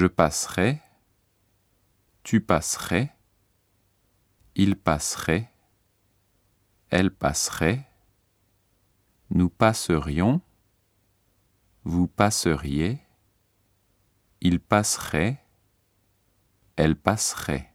Je passerai. Tu passerais. Il passerait. Elle passerait. Nous passerions. Vous passeriez. Il passerait. Elle passerait.